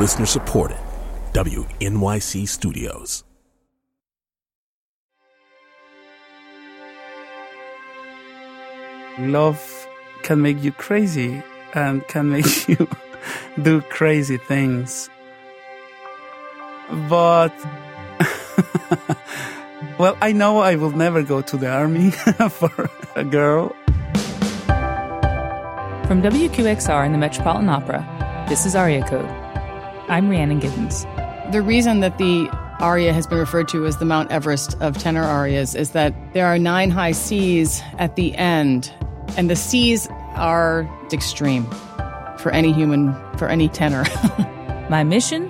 Listener supported. WNYC Studios. Love can make you crazy and can make you do crazy things. But, well, I know I will never go to the army for a girl. From WQXR and the Metropolitan Opera, this is Aria Code. I'm Rhiannon Giddens. The reason that the aria has been referred to as the Mount Everest of tenor arias is that there are nine high Cs at the end, and the Cs are extreme for any human, for any tenor. My mission?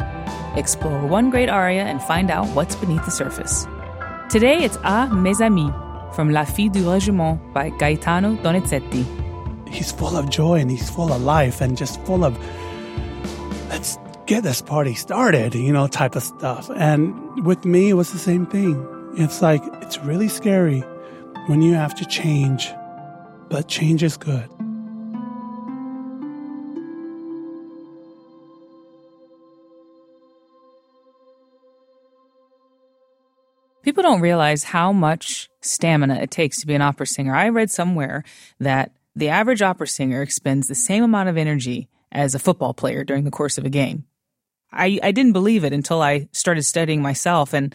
Explore one great aria and find out what's beneath the surface. Today it's Ah Mes Amis from La Fille du Régiment by Gaetano Donizetti. He's full of joy and he's full of life and just full of, let's get this party started, you know, type of stuff. And with me, it was the same thing. It's like, it's really scary when you have to change, but change is good. People don't realize how much stamina it takes to be an opera singer. I read somewhere that the average opera singer expends the same amount of energy as a football player during the course of a game. I, I didn't believe it until I started studying myself. And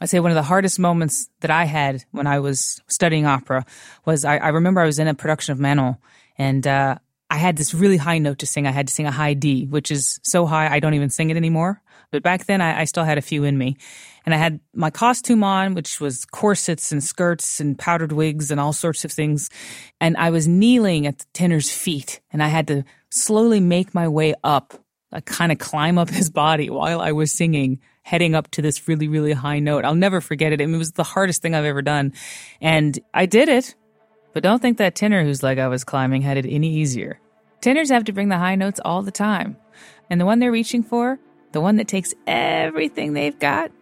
I'd say one of the hardest moments that I had when I was studying opera was I, I remember I was in a production of Manon and uh, I had this really high note to sing. I had to sing a high D, which is so high I don't even sing it anymore. But back then I, I still had a few in me. And I had my costume on, which was corsets and skirts and powdered wigs and all sorts of things. And I was kneeling at the tenor's feet and I had to slowly make my way up, I kind of climb up his body while I was singing, heading up to this really, really high note. I'll never forget it. I mean, it was the hardest thing I've ever done. And I did it. But don't think that tenor whose leg I was climbing had it any easier. Tenors have to bring the high notes all the time. And the one they're reaching for, the one that takes everything they've got,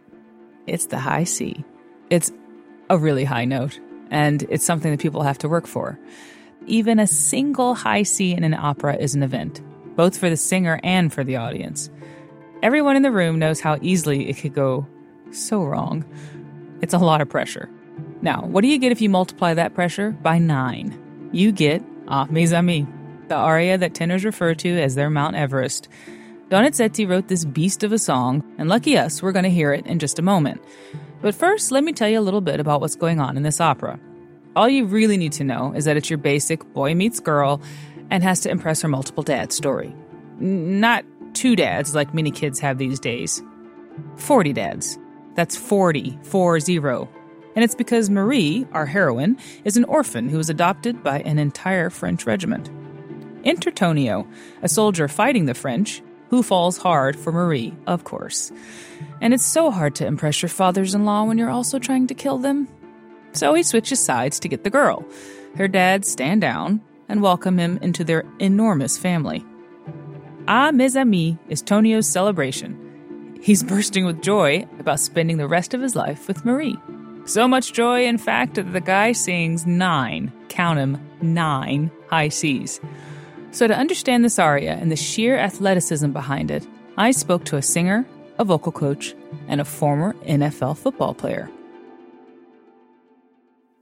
it's the high C. It's a really high note, and it's something that people have to work for. Even a single high C in an opera is an event, both for the singer and for the audience. Everyone in the room knows how easily it could go so wrong. It's a lot of pressure. Now, what do you get if you multiply that pressure by nine? You get Ah Mes Amis, the aria that tenors refer to as their Mount Everest. Donizetti wrote this beast of a song, and lucky us, we're going to hear it in just a moment. But first, let me tell you a little bit about what's going on in this opera. All you really need to know is that it's your basic boy meets girl and has to impress her multiple dads story. Not two dads like many kids have these days. 40 dads. That's 40, 4 0. And it's because Marie, our heroine, is an orphan who was adopted by an entire French regiment. Enter Tonio, a soldier fighting the French, who falls hard for Marie, of course. And it's so hard to impress your fathers in law when you're also trying to kill them. So he switches sides to get the girl. Her dads stand down and welcome him into their enormous family. Ah Mes Amis is Tonio's celebration. He's bursting with joy about spending the rest of his life with Marie. So much joy, in fact, that the guy sings nine, count 'em, nine high Cs. So, to understand this aria and the sheer athleticism behind it, I spoke to a singer, a vocal coach, and a former NFL football player.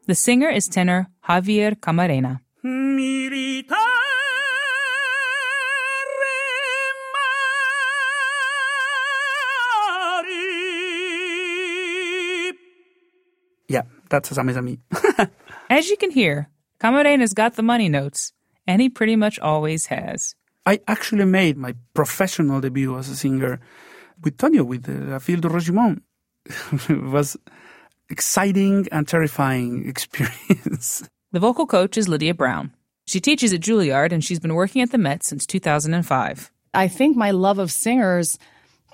The singer is tenor Javier Camarena. That's a Mes Amis. As you can hear, Camarena's got the money notes, and he pretty much always has. I actually made my professional debut as a singer with Tonio, with the La Fille du Régiment. it was exciting and terrifying experience. The vocal coach is Lydia Brown. She teaches at Juilliard, and she's been working at the Met since 2005. I think my love of singers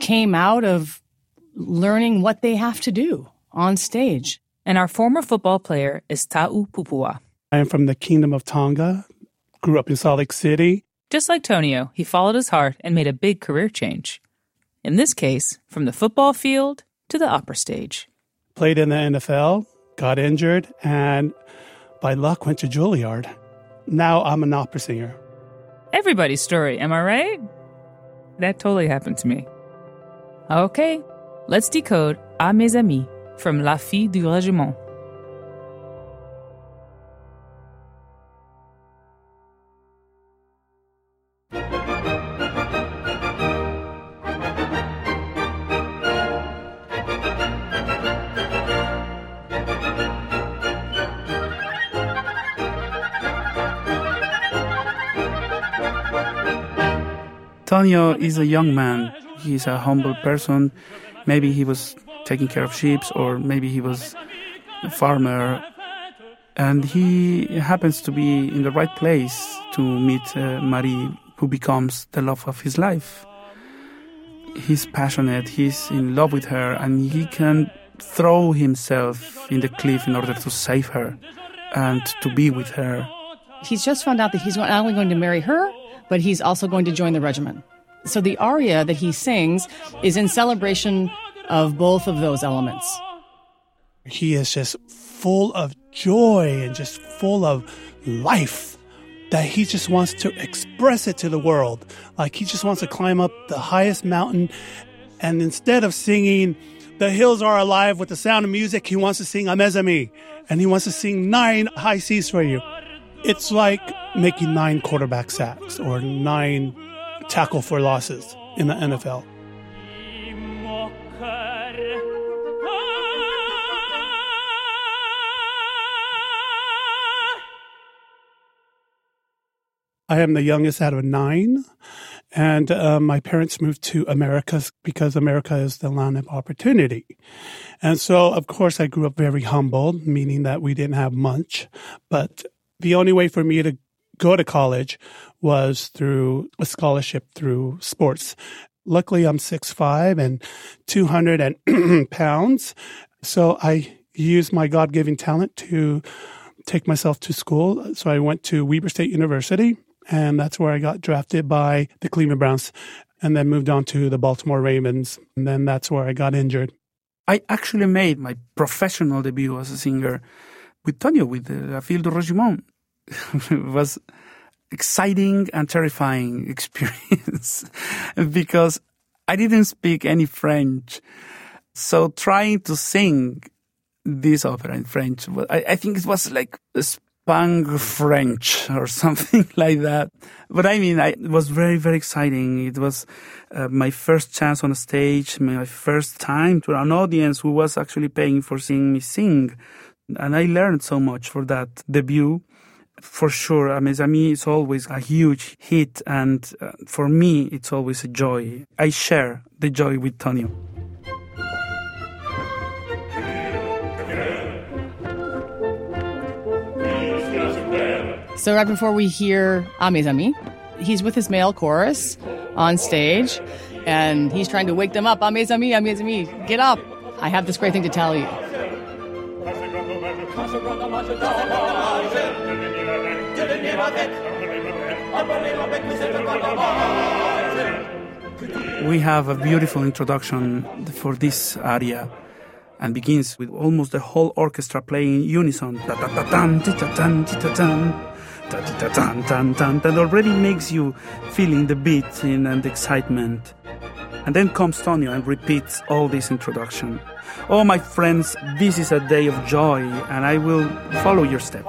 came out of learning what they have to do on stage. And our former football player is Ta'u Pupua. I am from the Kingdom of Tonga, grew up in Salt Lake City. Just like Tonio, he followed his heart and made a big career change. In this case, from the football field to the opera stage. Played in the NFL, got injured, and by luck went to Juilliard. Now I'm an opera singer. Everybody's story, am I right? That totally happened to me. Okay, let's decode À mes amis from La Fille du Régiment. Tonio is a young man. He's a humble person. Maybe he was taking care of sheep, or maybe he was a farmer. And he happens to be in the right place to meet uh, Marie, who becomes the love of his life. He's passionate, he's in love with her, and he can throw himself in the cliff in order to save her and to be with her. He's just found out that he's not only going to marry her, but he's also going to join the regiment. So the aria that he sings is in celebration of both of those elements. He is just full of joy and just full of life that he just wants to express it to the world. Like he just wants to climb up the highest mountain and instead of singing the hills are alive with the sound of music, he wants to sing Amezami and he wants to sing nine high C's for you. It's like making nine quarterback sacks or nine tackle for losses in the NFL. I am the youngest out of nine. And uh, my parents moved to America because America is the land of opportunity. And so, of course, I grew up very humble, meaning that we didn't have much. But the only way for me to go to college was through a scholarship through sports. Luckily, I'm 6'5 and 200 pounds. So I used my God given talent to take myself to school. So I went to Weber State University, and that's where I got drafted by the Cleveland Browns and then moved on to the Baltimore Ravens. And then that's where I got injured. I actually made my professional debut as a singer with Tonio, with the La Fille du Régiment. it was exciting and terrifying experience because I didn't speak any French. So trying to sing this opera in French, I, I think it was like Spang French or something like that. But I mean, I, it was very, very exciting. It was uh, my first chance on a stage, my first time to an audience who was actually paying for seeing me sing. And I learned so much for that debut for sure, I mean, is always a huge hit, and uh, for me, it's always a joy. I share the joy with Tonio. So right before we hear amis, he's with his male chorus on stage, and he's trying to wake them up. Amis, a mes amis, get up! I have this great thing to tell you. We have a beautiful introduction for this aria and begins with almost the whole orchestra playing in unison. That already makes you feeling the beat and excitement. And then comes Tonio and repeats all this introduction. Oh, my friends, this is a day of joy, and I will follow your steps.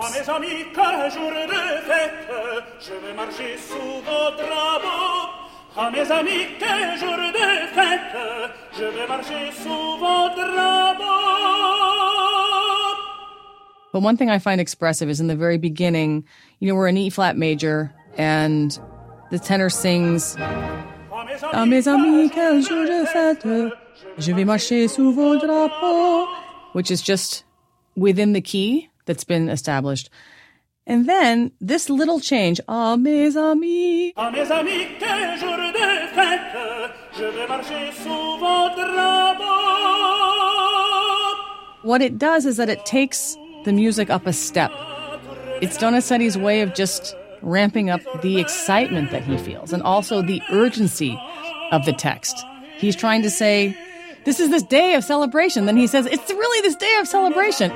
But one thing I find expressive is in the very beginning, you know, we're in E flat major, and the tenor sings, À mes amis, quel jour de fête, je vais marcher sous vos drapeaux, which is just within the key that's been established. And then this little change, à mes amis. À mes amis, quel jour de fête, je vais marcher sous vos drapeaux. What it does is that it takes the music up a step. It's Donizetti's way of just ramping up the excitement that he feels and also the urgency of the text. He's trying to say, this is this day of celebration. Then he says, it's really this day of celebration.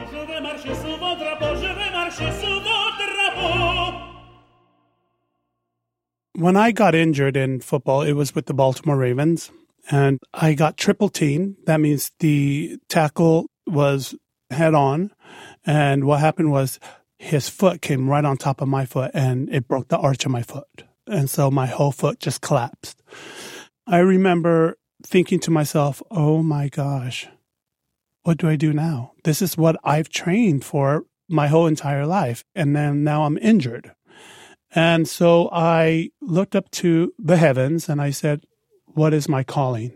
When I got injured in football, it was with the Baltimore Ravens. and I got triple team. That means the tackle was head on. And what happened was his foot came right on top of my foot and it broke the arch of my foot. And so my whole foot just collapsed. I remember thinking to myself, oh my gosh, what do I do now? This is what I've trained for my whole entire life. And then now I'm injured. And so I looked up to the heavens and I said, what is my calling?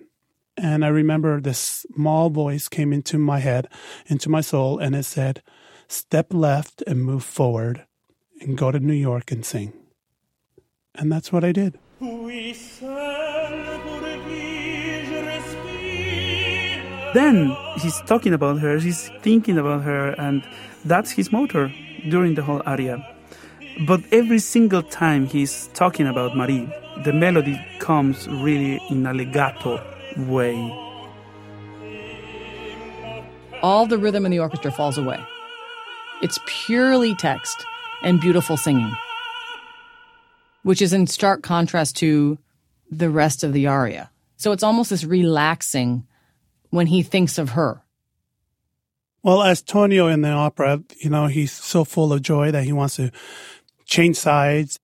And I remember this small voice came into my head, into my soul, and it said, Step left and move forward and go to New York and sing. And that's what I did. Then he's talking about her, he's thinking about her, and that's his motor during the whole aria. But every single time he's talking about Marie, the melody comes really in a legato way. All the rhythm in the orchestra falls away. It's purely text and beautiful singing, which is in stark contrast to the rest of the aria. So it's almost this relaxing when he thinks of her. Well, as Tonio in the opera, you know, he's so full of joy that he wants to change sides.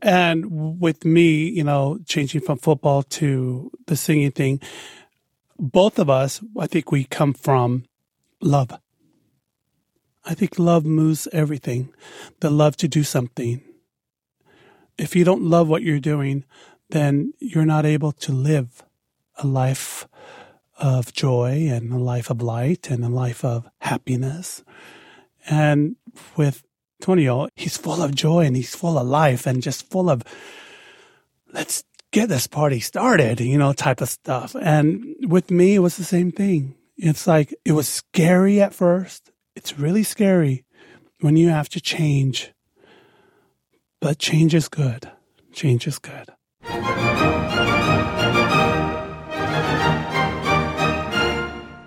And with me, you know, changing from football to the singing thing, both of us, I think we come from love. I think love moves everything. The love to do something. If you don't love what you're doing, then you're not able to live a life of joy and a life of light and a life of happiness. And with Tonio, oh, he's full of joy and he's full of life and just full of, let's get this party started, you know, type of stuff. And with me, it was the same thing. It's like, it was scary at first. It's really scary when you have to change. But change is good. Change is good.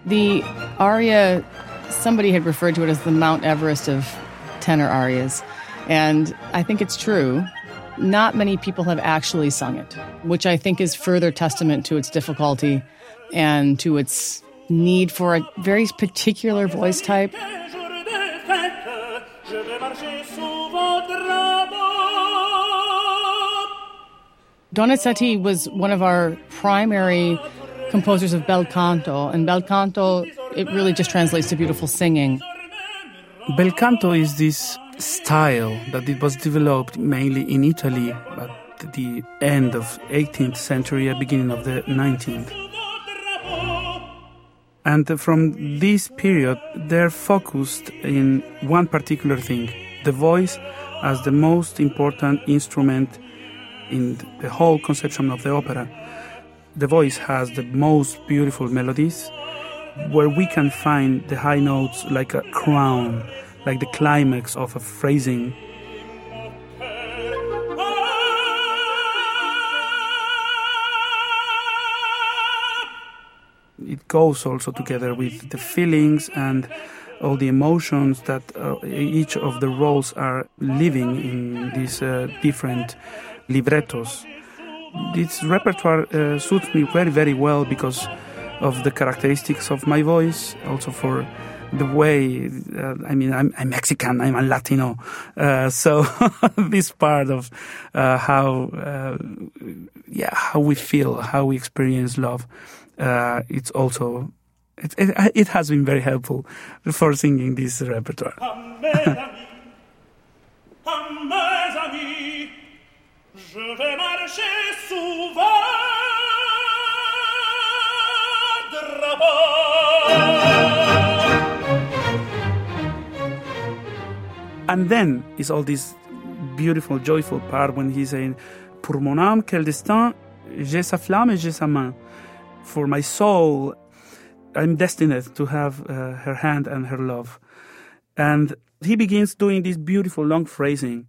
The aria, somebody had referred to it as the Mount Everest of tenor arias. And I think it's true. Not many people have actually sung it, which I think is further testament to its difficulty and to its need for a very particular voice type. Donizetti was one of our primary composers of bel canto, and bel canto, it really just translates to beautiful singing. Bel canto is this style that it was developed mainly in Italy at the end of 18th century, beginning of the 19th. And from this period, they're focused in one particular thing the voice as the most important instrument in the whole conception of the opera. The voice has the most beautiful melodies where we can find the high notes like a crown, like the climax of a phrasing. Goes also together with the feelings and all the emotions that uh, each of the roles are living in these uh, different librettos. This repertoire uh, suits me very, very well because of the characteristics of my voice, also for the way uh, I mean I'm, I'm, Mexican, I'm a Latino, uh, so this part of uh, how uh, yeah how we feel, how we experience love, uh, it's also it, it, it, has been very helpful for singing this repertoire. And then is all this beautiful, joyful part when he's saying, Pour mon âme, quel destin, j'ai sa flamme et j'ai sa main. For my soul, I'm destined to have uh, her hand and her love. And he begins doing this beautiful long phrasing.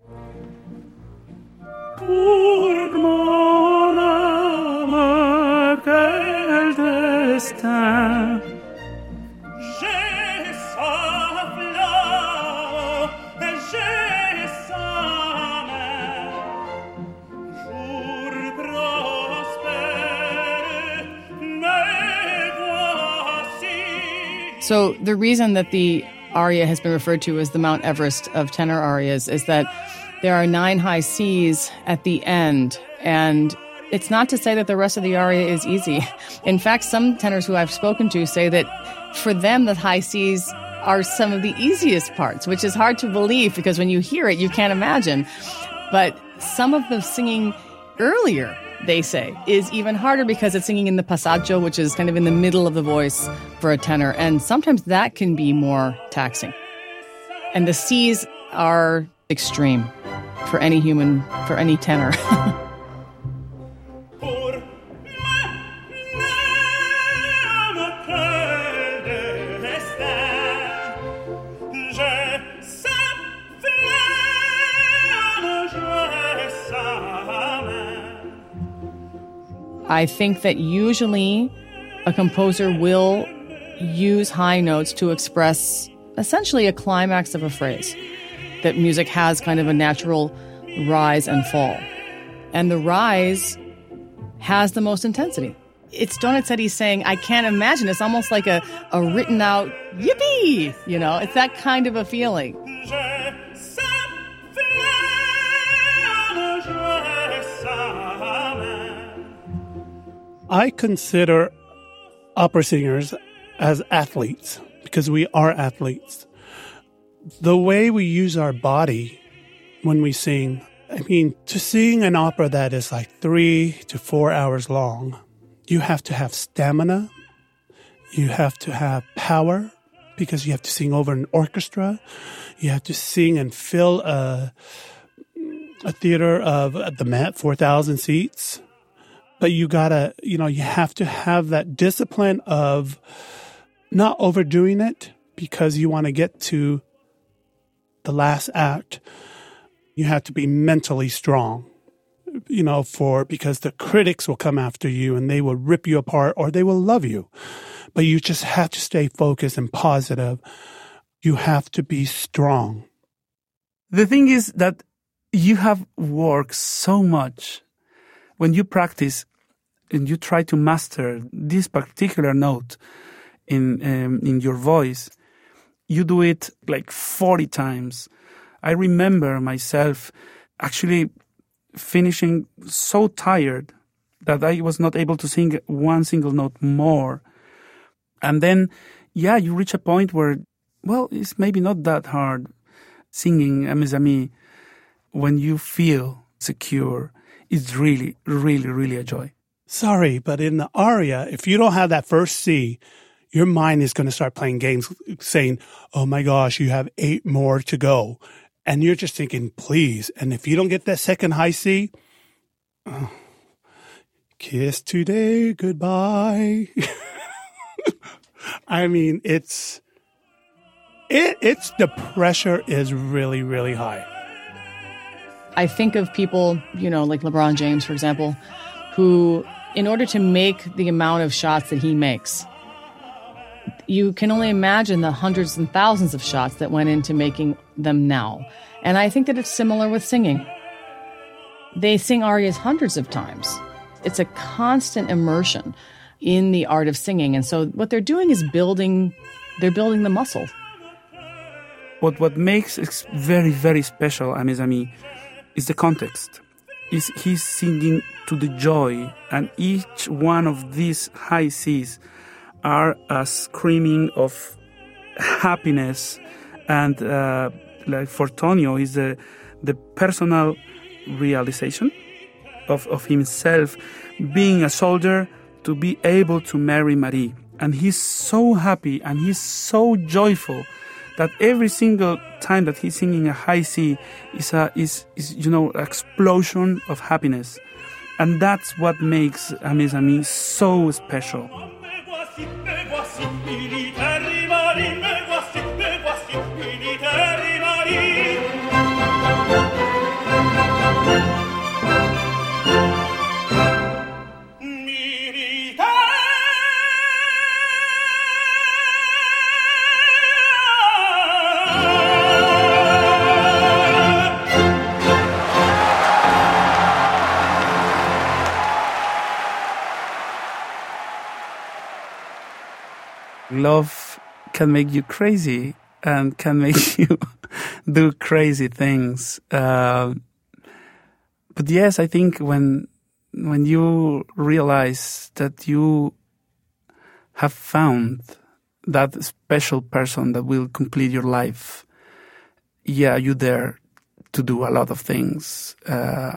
So the reason that the aria has been referred to as the Mount Everest of tenor arias is that there are nine high Cs at the end, and it's not to say that the rest of the aria is easy. In fact, some tenors who I've spoken to say that for them, the high Cs are some of the easiest parts, which is hard to believe because when you hear it, you can't imagine. But some of the singing earlier, they say, is even harder because it's singing in the passaggio, which is kind of in the middle of the voice for a tenor. And sometimes that can be more taxing. And the C's are extreme for any human, for any tenor. I think that usually a composer will use high notes to express essentially a climax of a phrase. That music has kind of a natural rise and fall. And the rise has the most intensity. It's Donizetti saying, I can't imagine. It's almost like a, a written out yippee, you know, it's that kind of a feeling. I consider opera singers as athletes because we are athletes. The way we use our body when we sing, I mean, to sing an opera that is like three to four hours long, you have to have stamina, you have to have power because you have to sing over an orchestra, you have to sing and fill a, a theater of the Met, 4,000 seats but you gotta, you know, you have to have that discipline of not overdoing it because you want to get to the last act. You have to be mentally strong, you know, for because the critics will come after you and they will rip you apart or they will love you. But you just have to stay focused and positive. You have to be strong. The thing is that you have worked so much when you practice and you try to master this particular note in um, in your voice, you do it like 40 times. I remember myself actually finishing so tired that I was not able to sing one single note more. And then, yeah, you reach a point where, well, it's maybe not that hard singing a Mes Amis when you feel secure It's really, really, really a joy. Sorry, but in the aria, if you don't have that first C, your mind is going to start playing games saying, Oh my gosh, you have eight more to go. And you're just thinking, please. And if you don't get that second high C, oh, kiss today, goodbye. I mean, it's, it, it's the pressure is really, really high. I think of people, you know, like LeBron James, for example, who, in order to make the amount of shots that he makes, you can only imagine the hundreds and thousands of shots that went into making them now. And I think that it's similar with singing. They sing arias hundreds of times. It's a constant immersion in the art of singing. And so what they're doing is building they're building the muscle. What what makes it very, very special, a Mes Amis, is the context. Is he's singing to the joy, and each one of these high Cs are a screaming of happiness, and uh, like for Tonio is the the personal realization of, of himself being a soldier to be able to marry Marie. And he's so happy and he's so joyful that every single time that he's singing a high C is a is, is you know explosion of happiness, and that's what makes Amis so special. Love can make you crazy and can make you do crazy things. Uh, but yes, I think when when you realize that you have found that special person that will complete your life, yeah, you dare to do a lot of things uh,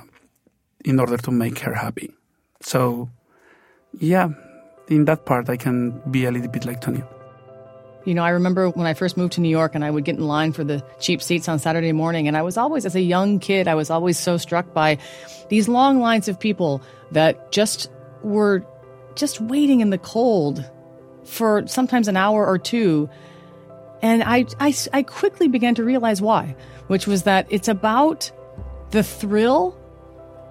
in order to make her happy. So, yeah, in that part, I can be a little bit like Tonio. You know, I remember when I first moved to New York and I would get in line for the cheap seats on Saturday morning. And I was always, as a young kid, I was always so struck by these long lines of people that just were just waiting in the cold for sometimes an hour or two. And I, I, I quickly began to realize why, which was that it's about the thrill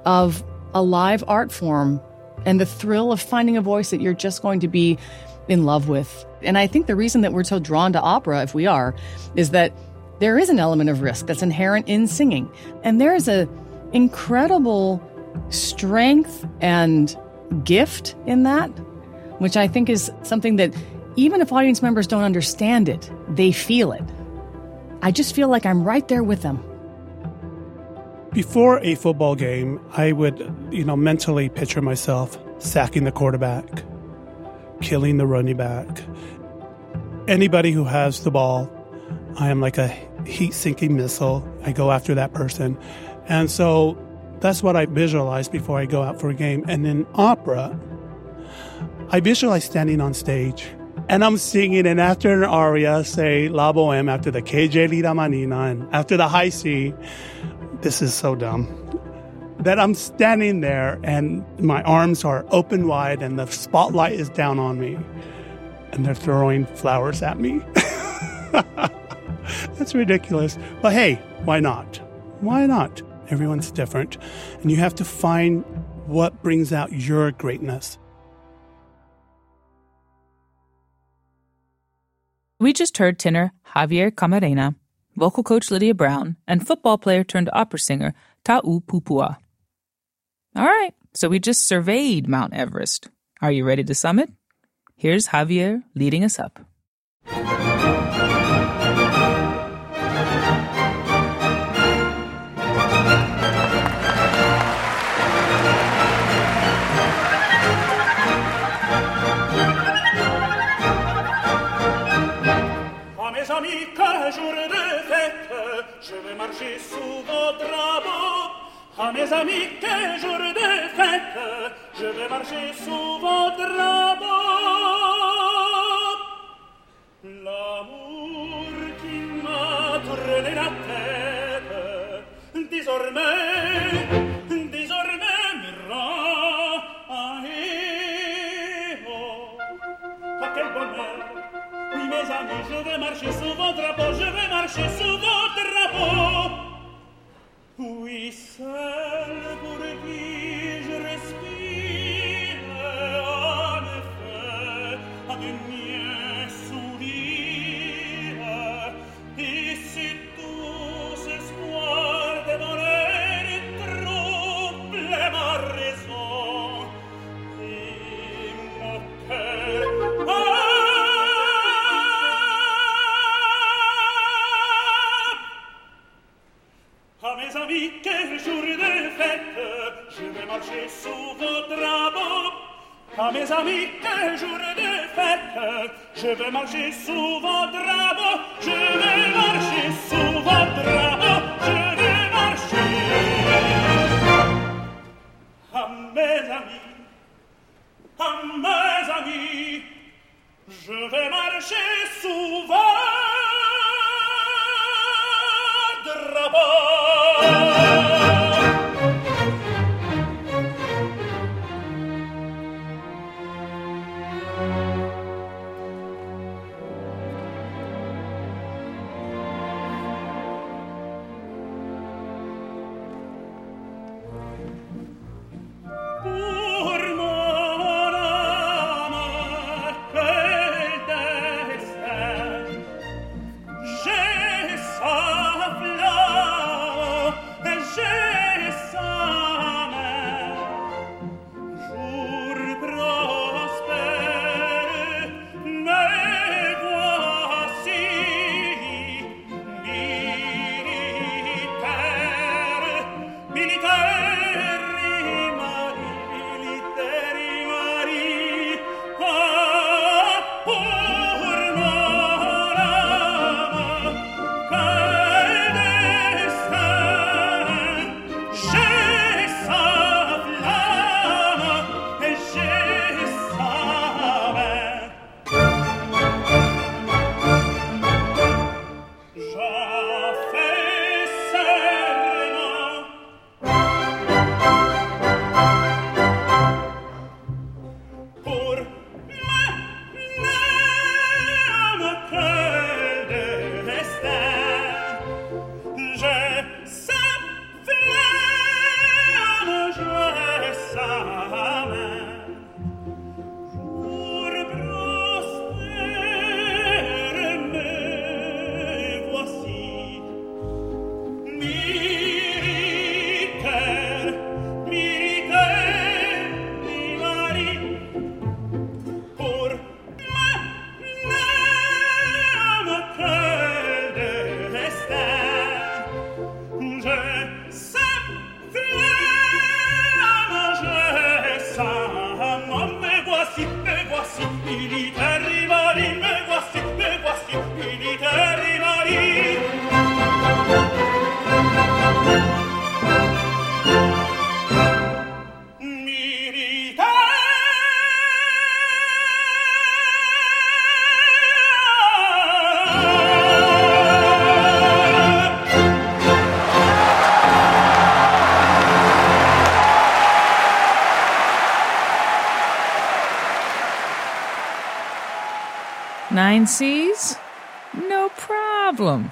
of a live art form and the thrill of finding a voice that you're just going to be in love with. And I think the reason that we're so drawn to opera, if we are, is that there is an element of risk that's inherent in singing. And there is a incredible strength and gift in that, which I think is something that even if audience members don't understand it, they feel it. I just feel like I'm right there with them. Before a football game, I would, you know, mentally picture myself sacking the quarterback, killing the running back. Anybody who has the ball, I am like a heat sinking missile. I go after that person. And so that's what I visualize before I go out for a game. And in opera, I visualize standing on stage and I'm singing, and after an aria, say La Boheme, after the Che gelida manina, and after the high C, this is so dumb. That I'm standing there and my arms are open wide and the spotlight is down on me and they're throwing flowers at me. That's ridiculous. But hey, why not? Why not? Everyone's different. And you have to find what brings out your greatness. We just heard tenor Javier Camarena, vocal coach Lydia Brown, and football player turned opera singer Ta'u Pupua. All right, so we just surveyed Mount Everest. Are you ready to summit? Here's Javier leading us up. mes amis, qu'un jour de fête, je vais marcher sous vos drapeaux. à mes amis quel jour de fête je vais marcher sous votre drapeaux. l'amour qui m'a tourné la tête désormais Oui, mes amis, je vais marcher sous votre drapeau, je vais marcher sous votre drapeau. Oui, seul je vais marcher sous vos drapeaux. À mes amis, quel jour de fête, je vais marcher sous vos drapeaux. Je vais marcher sous vos drapeaux. Nine C's? No problem.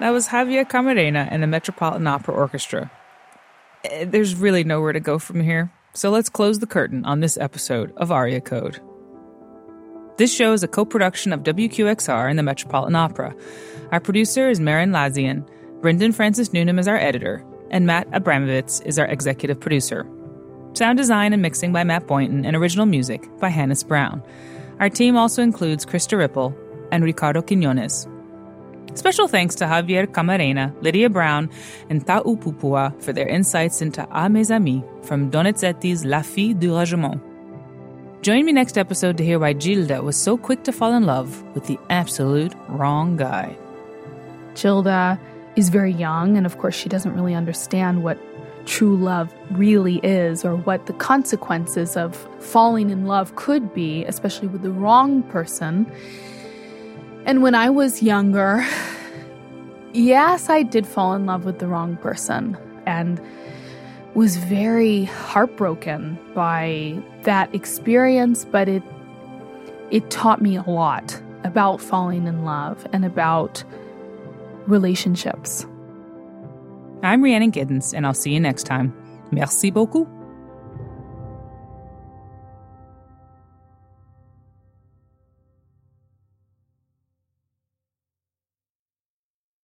That was Javier Camarena and the Metropolitan Opera Orchestra. Eh, There's really nowhere to go from here, so let's close the curtain on this episode of Aria Code. This show is a co production of WQXR and the Metropolitan Opera. Our producer is Merrin Lazyan, Brendan Francis Noonan is our editor, and Matt Abramovitz is our executive producer. Sound design and mixing by Matt Boynton, and original music by Hannis Brown. Our team also includes Krista Ripple and Ricardo Quinones. Special thanks to Javier Camarena, Lydia Brown, and Ta'u Pupua for their insights into A Mes Amis from Donizetti's La Fille du Regiment. Join me next episode to hear why Gilda was so quick to fall in love with the absolute wrong guy. Gilda is very young, and of course, she doesn't really understand what true love really is or what the consequences of falling in love could be, especially with the wrong person. And when I was younger, yes, I did fall in love with the wrong person and was very heartbroken by that experience, but it it taught me a lot about falling in love and about relationships. I'm Rhiannon Giddens, and I'll see you next time. Merci beaucoup.